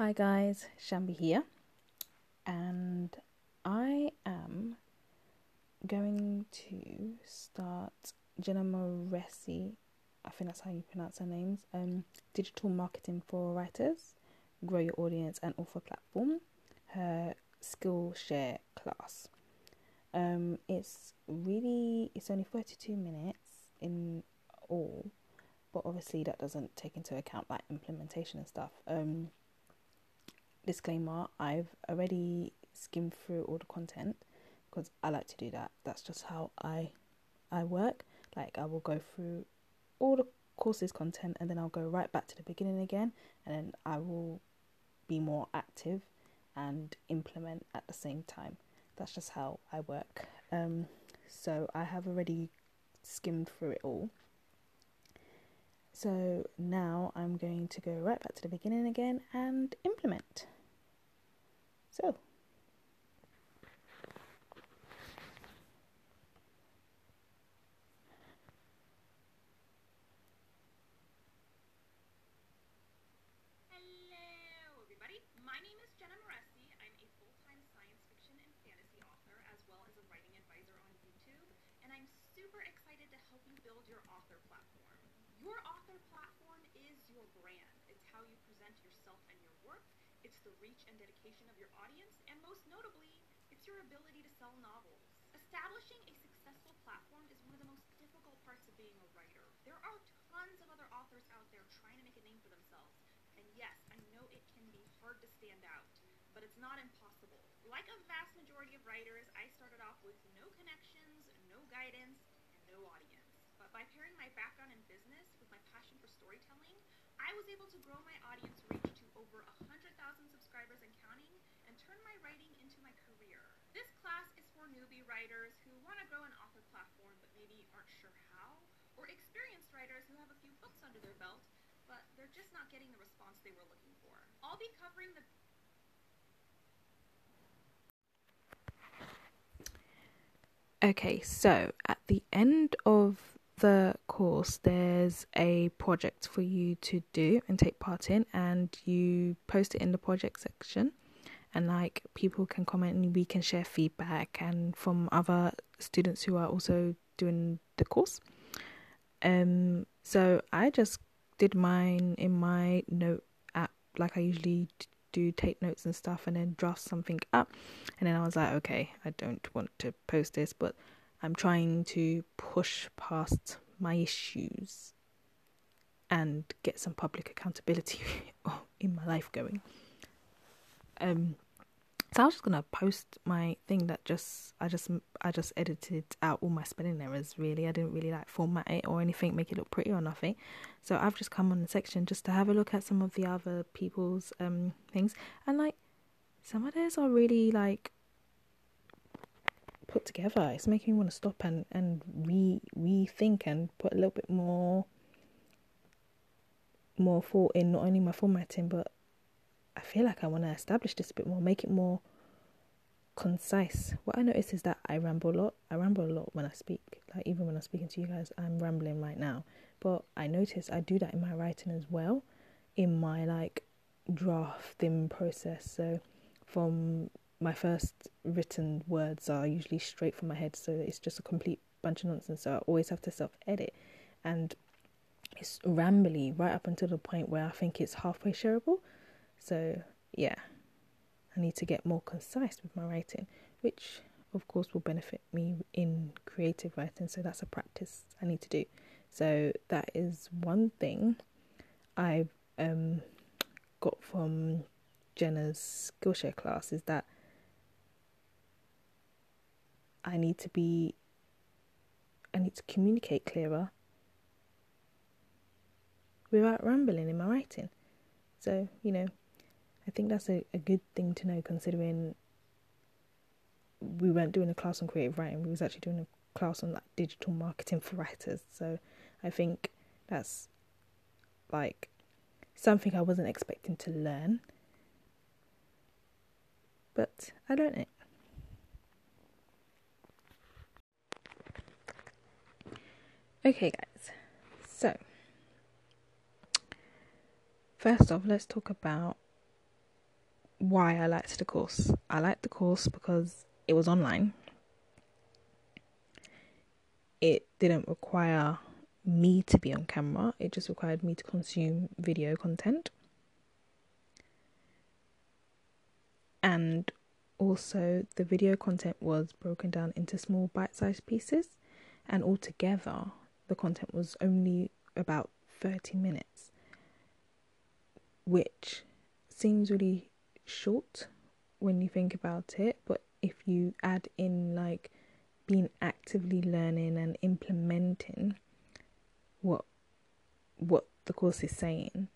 Hi guys, Shambi here, and I am going to start Jenna Moreci. I think that's how you pronounce her names. Um, digital marketing for writers, grow your audience and author platform. Her Skillshare class. Um, it's really it's only thirty two minutes in all, but obviously that doesn't take into account like implementation and stuff. Um disclaimer I've already skimmed through all the content because I like to do that. That's just how I I work. Like I will go through all the courses content and then I'll go right back to the beginning again and then I will be more active and implement at the same time. That's just how I work. Um, so I have already skimmed through it all. So now I'm going to go right back to the beginning again and implement. So. Hello, everybody. My name is Jenna Moreci. I'm a full-time science fiction and fantasy author, as well as a writing advisor on YouTube, and I'm super excited to help you build your author platform. Your author your brand. It's how you present yourself and your work. It's the reach and dedication of your audience, and most notably, it's your ability to sell novels. Establishing a successful platform is one of the most difficult parts of being a writer. There are tons of other authors out there trying to make a name for themselves. And yes, I know it can be hard to stand out, but it's not impossible. Like a vast majority of writers, I started off with no connections, no guidance, and no audience. But by pairing my background in business with my passion for storytelling, I was able to grow my audience reach to over 100,000 subscribers and counting, and turn my writing into my career. This class is for newbie writers who want to grow an author platform but maybe aren't sure how, or experienced writers who have a few books under their belt but they're just not getting the response they were looking for. I'll be covering the Okay, so at the end of the course, there's a project for you to do and take part in, and you post it in the project section. And like people can comment, and we can share feedback and from other students who are also doing the course. Um, so I just did mine in my note app, like I usually do, take notes and stuff, and then draft something up. And then I was like, okay, I don't want to post this, but I'm trying to push past my issues and get some public accountability in my life going. Um, so I was just gonna post my thing that just I just I just edited out all my spelling errors. Really, I didn't really like format it or anything, make it look pretty or nothing. So I've just come on the section just to have a look at some of the other people's um things, and like some of theirs are really like put together. It's making me want to stop and and re rethink and put a little bit more more thought in not only my formatting but I feel like I want to establish this a bit more, make it more concise. What I notice is that I ramble a lot. I ramble a lot when I speak. Like even when I'm speaking to you guys, I'm rambling right now. But I notice I do that in my writing as well, in my like drafting process. So from my first written words are usually straight from my head, so it's just a complete bunch of nonsense. So I always have to self edit and it's rambly right up until the point where I think it's halfway shareable. So, yeah, I need to get more concise with my writing, which of course will benefit me in creative writing. So, that's a practice I need to do. So, that is one thing I've um, got from Jenna's Skillshare class is that I need to be, I need to communicate clearer without rambling in my writing. So, you know, I think that's a, a good thing to know considering we weren't doing a class on creative writing, we was actually doing a class on like digital marketing for writers. So I think that's like something I wasn't expecting to learn. But I learned it. Okay, guys. So, first off, let's talk about why I liked the course. I liked the course because it was online. It didn't require me to be on camera, it just required me to consume video content. And also, the video content was broken down into small bite sized pieces, and altogether, the content was only about 30 minutes, which seems really short when you think about it. But if you add in like being actively learning and implementing what what the course is saying,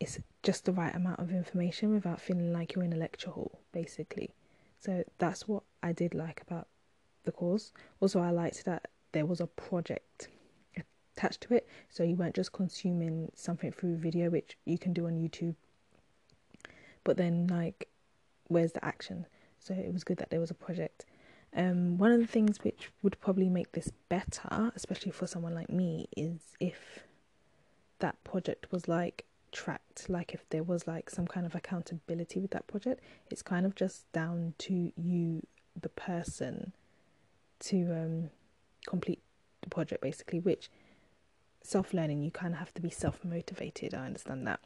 it's just the right amount of information without feeling like you're in a lecture hall, basically. So that's what I did like about the course. Also, I liked that there was a project attached to it, so you weren't just consuming something through video, which you can do on YouTube. But then, like, where's the action? So it was good that there was a project. Um, one of the things which would probably make this better, especially for someone like me, is if that project was like tracked, like if there was like some kind of accountability with that project. It's kind of just down to you, the person, to um, complete the project basically, which self learning, you kind of have to be self motivated. I understand that.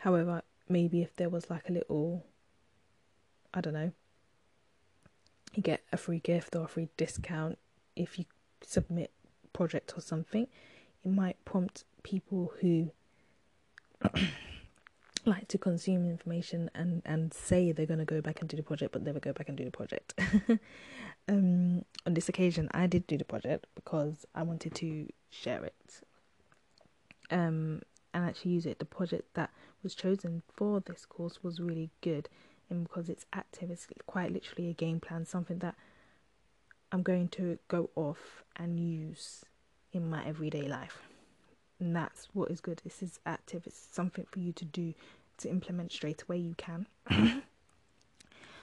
However, maybe if there was like a little, I don't know, you get a free gift or a free discount if you submit project or something, it might prompt people who like to consume information and and say they're going to go back and do the project but never go back and do the project. Um, on this occasion i did do the project because i wanted to share it. Um, and actually use it. The project that was chosen for this course was really good and because it's active it's quite literally a game plan something that i'm going to go off and use in my everyday life and that's what is good. This is active. It's something for you to do to implement straight away. You can.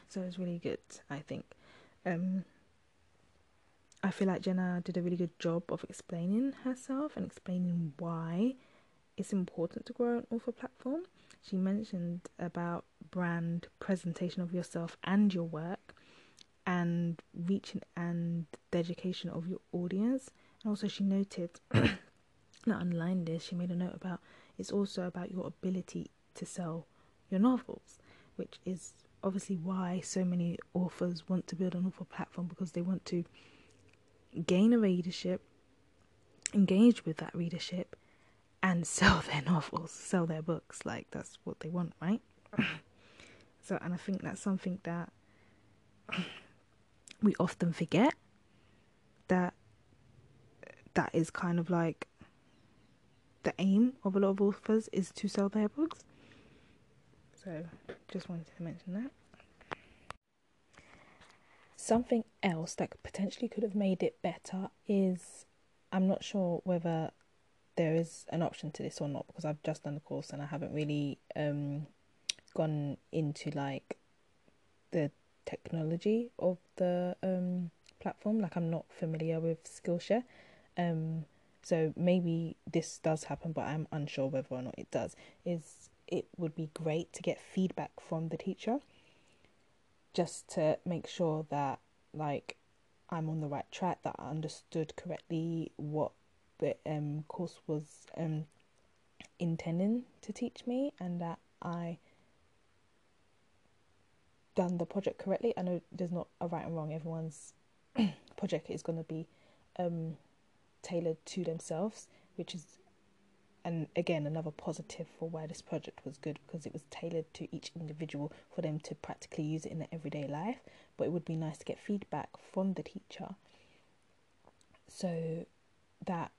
so it's really good. I think. Um, I feel like Jenna did a really good job of explaining herself and explaining why it's important to grow an author platform. She mentioned about brand presentation of yourself and your work and reaching and the education of your audience. And also she noted not underlined this, she made a note about it's also about your ability to sell your novels, which is obviously why so many authors want to build an author platform because they want to gain a readership, engage with that readership, and sell their novels, sell their books. Like that's what they want, right? so, and I think that's something that we often forget that that is kind of like the aim of a lot of authors is to sell their books. So, just wanted to mention that. Something else that potentially could have made it better is I'm not sure whether there is an option to this or not because I've just done the course and I haven't really um, gone into like the technology of the um, platform. Like I'm not familiar with Skillshare. Um, so maybe this does happen, but I'm unsure whether or not it does. Is it would be great to get feedback from the teacher just to make sure that like I'm on the right track, that I understood correctly what the um course was um intending to teach me and that I done the project correctly. I know there's not a right and wrong, everyone's project is gonna be um tailored to themselves, which is and again another positive for why this project was good because it was tailored to each individual for them to practically use it in their everyday life. But it would be nice to get feedback from the teacher so that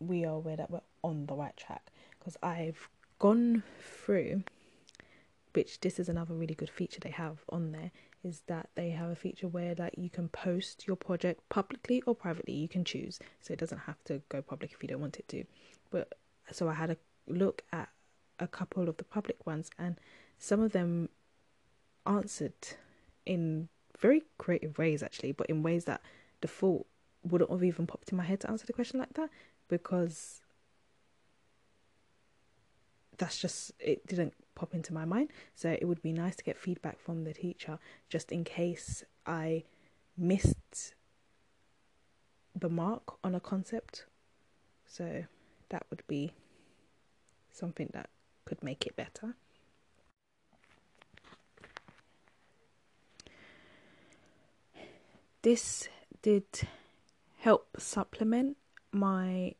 we are aware that we're on the right track. Because i've gone through which this is another really good feature they have on there is that they have a feature where like you can post your project publicly or privately you can choose. So it doesn't have to go public if you don't want it to. But so i had a look at a couple of the public ones and some of them answered in very creative ways actually but in ways that the thought wouldn't have even popped in my head to answer the question like that because that's just it didn't pop into my mind. So it would be nice to get feedback from the teacher just in case I missed the mark on a concept. So that would be something that could make it better. This did help supplement my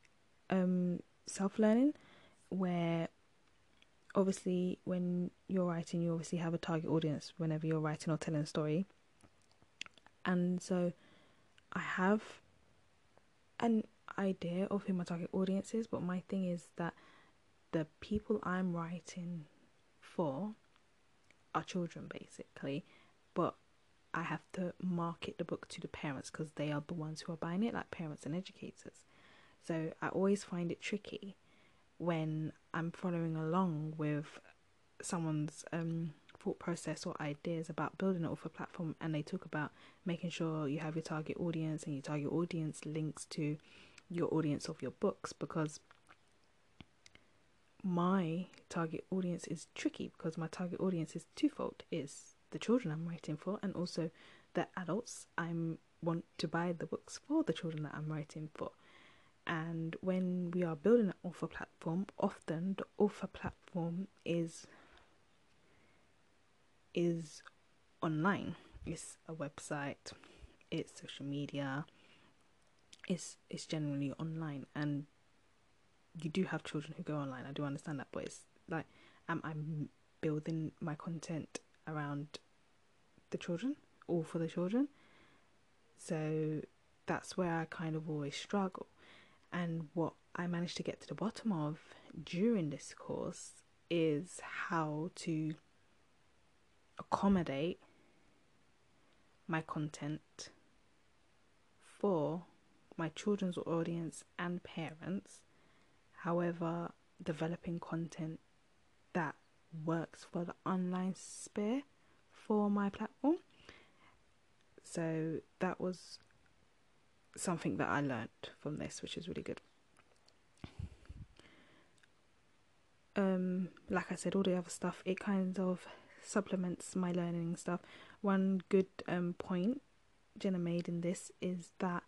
um, self learning, where obviously when you're writing, you obviously have a target audience whenever you're writing or telling a story. And so I have an idea of who my target audience is, but my thing is that the people I'm writing for are children basically, but I have to market the book to the parents because they are the ones who are buying it, like parents and educators. So I always find it tricky when I'm following along with someone's um, thought process or ideas about building it off a platform and they talk about making sure you have your target audience and your target audience links to your audience of your books because my target audience is tricky because my target audience is twofold. Is the children I'm writing for and also the adults I'm want to buy the books for the children that I'm writing for and when we are building an author platform often the author platform is is online. It's a website it's social media it's it's generally online. And you do have children who go online i do understand that but it's like am i building my content around the children or for the children? So that's where i kind of always struggle and what I managed to get to the bottom of during this course is how to accommodate my content for my children's audience and parents. However, developing content that works for the online sphere for my platform. So that was something that I learned from this, which is really good. Um, like I said, all the other stuff it kind of supplements my learning stuff. One good um point Jenna made in this is that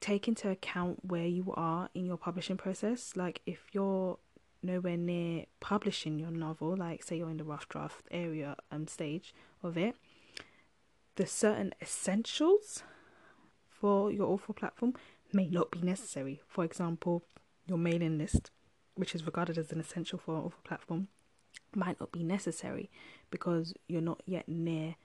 take into account where you are in your publishing process. Like if you're nowhere near publishing your novel, like say you're in the rough draft area um stage of it, the certain essentials for your author platform may not be necessary. For example, your mailing list, which is regarded as an essential for an author platform, might not be necessary because you're not yet near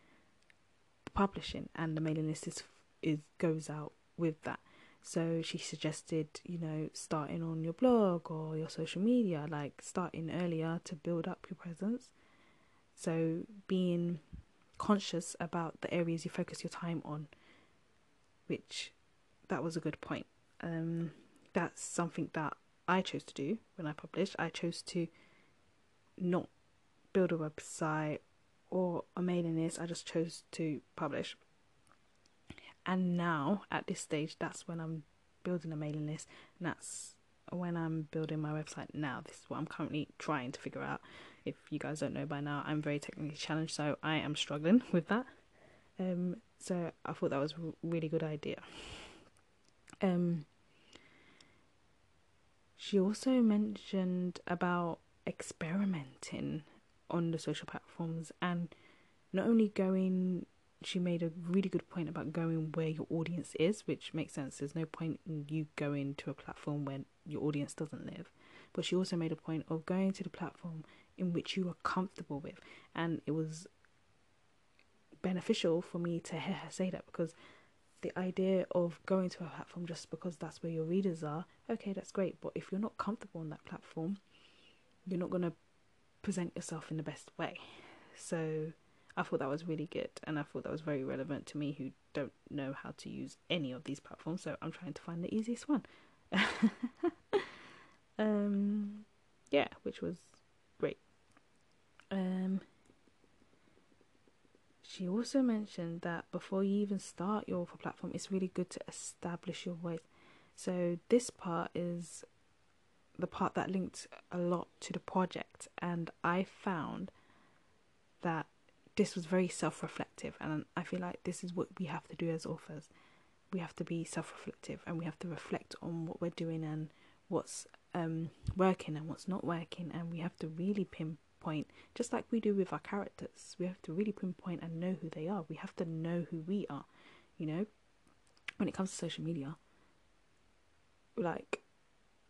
publishing, and the mailing list is is goes out with that. So she suggested, you know, starting on your blog or your social media, like starting earlier to build up your presence. So being conscious about the areas you focus your time on which that was a good point. Um, that's something that I chose to do when I published. I chose to not build a website or a mailing list. I just chose to publish. And now, at this stage, that's when I'm building a mailing list, and that's when I'm building my website now. This is what I'm currently trying to figure out. If you guys don't know by now, I'm very technically challenged, so I am struggling with that. Um, so I thought that was a really good idea. Um, she also mentioned about experimenting on the social platforms and not only going she made a really good point about going where your audience is, which makes sense. There's no point in you going to a platform where your audience doesn't live. But she also made a point of going to the platform in which you are comfortable with. And it was beneficial for me to hear her say that because the idea of going to a platform just because that's where your readers are, okay, that's great. But if you're not comfortable on that platform, you're not going to present yourself in the best way. So I thought that was really good and I thought that was very relevant to me who don't know how to use any of these platforms. So I'm trying to find the easiest one. um, yeah, which was great. Um, she also mentioned that before you even start your author platform, it's really good to establish your voice. So this part is the part that linked a lot to the project, and I found that this was very self reflective, and I feel like this is what we have to do as authors. We have to be self reflective and we have to reflect on what we're doing and what's um, working and what's not working, and we have to really pinpoint, just like we do with our characters, we have to really pinpoint and know who they are. We have to know who we are, you know, when it comes to social media. Like,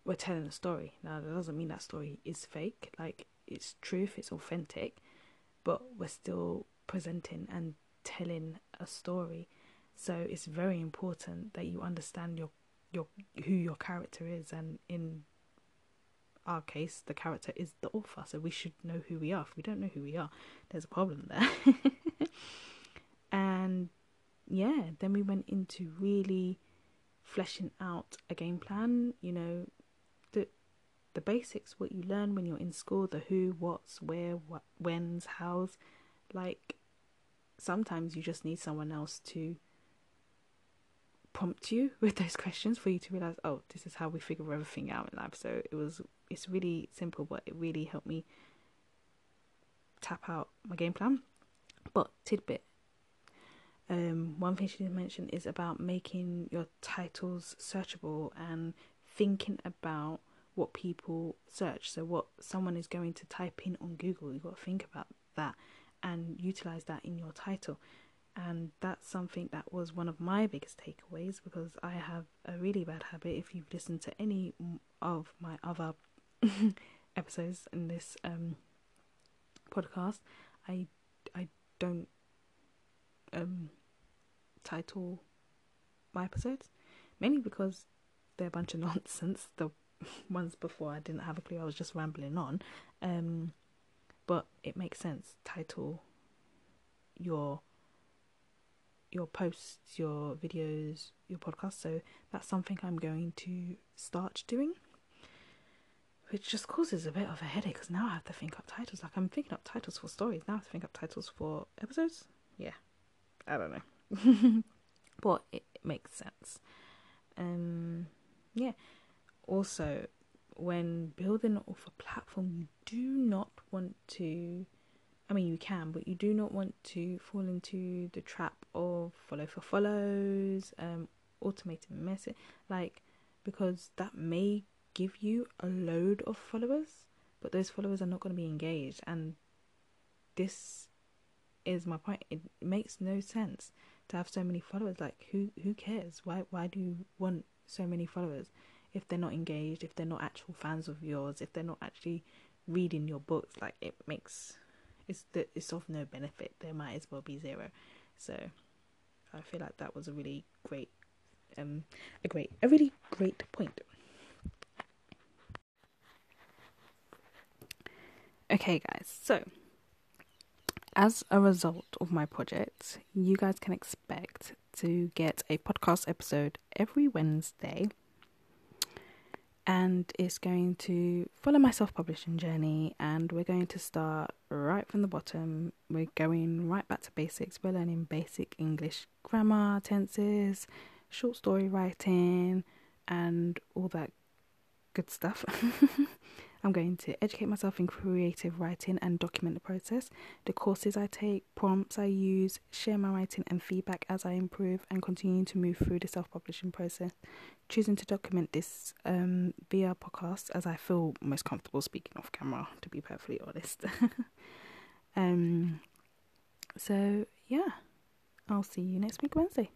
we're telling a story. Now, that doesn't mean that story is fake, like, it's truth, it's authentic, but we're still presenting and telling a story. So it's very important that you understand your your who your character is and in our case the character is the author so we should know who we are. If we don't know who we are there's a problem there. And yeah then we went into really fleshing out a game plan you know the the basics what you learn when you're in school the who what's where what when's how's. Like sometimes you just need someone else to prompt you with those questions for you to realize, oh, this is how we figure everything out in life. So it was, it's really simple, but it really helped me tap out my game plan. But tidbit, um, one thing she didn't mention is about making your titles searchable and thinking about what people search. So what someone is going to type in on Google, you've got to think about that and utilize that in your title and that's something that was one of my biggest takeaways because I have a really bad habit. If you've listened to any of my other episodes in this um, podcast, I I don't um, title my episodes mainly because they're a bunch of nonsense. The ones before I didn't have a clue; I was just rambling on. Um, but it makes sense. Title your your posts, your videos, your podcast. So that's something I'm going to start doing, which just causes a bit of a headache because now I have to think up titles. Like I'm thinking up titles for stories, now I have to think up titles for episodes. Yeah, I don't know, but it, it makes sense. Um, yeah. Also, when building off a platform, you do not want to I mean, you can, but you do not want to fall into the trap of follow for follows, um, automated message, like because that may give you a load of followers, but those followers are not going to be engaged, and this is my point. It makes no sense to have so many followers. Like, who who cares? Why why do you want so many followers if they're not engaged? If they're not actual fans of yours? If they're not actually reading your books? Like, it makes it's it's of no benefit. There might as well be zero. So I feel like that was a really great, um, a great, a really great point. Okay, guys. So as a result of my project, you guys can expect to get a podcast episode every Wednesday and it's going to follow my self publishing journey. And we're going to start right from the bottom. We're going right back to basics. We're learning basic English grammar, tenses, short story writing, and all that good stuff. I'm going to educate myself in creative writing and document the process, the courses I take, prompts I use, share my writing and feedback as I improve, and continue to move through the self publishing process. Choosing to document this um, via podcast as I feel most comfortable speaking off camera, to be perfectly honest. um, so, yeah, I'll see you next week, Wednesday.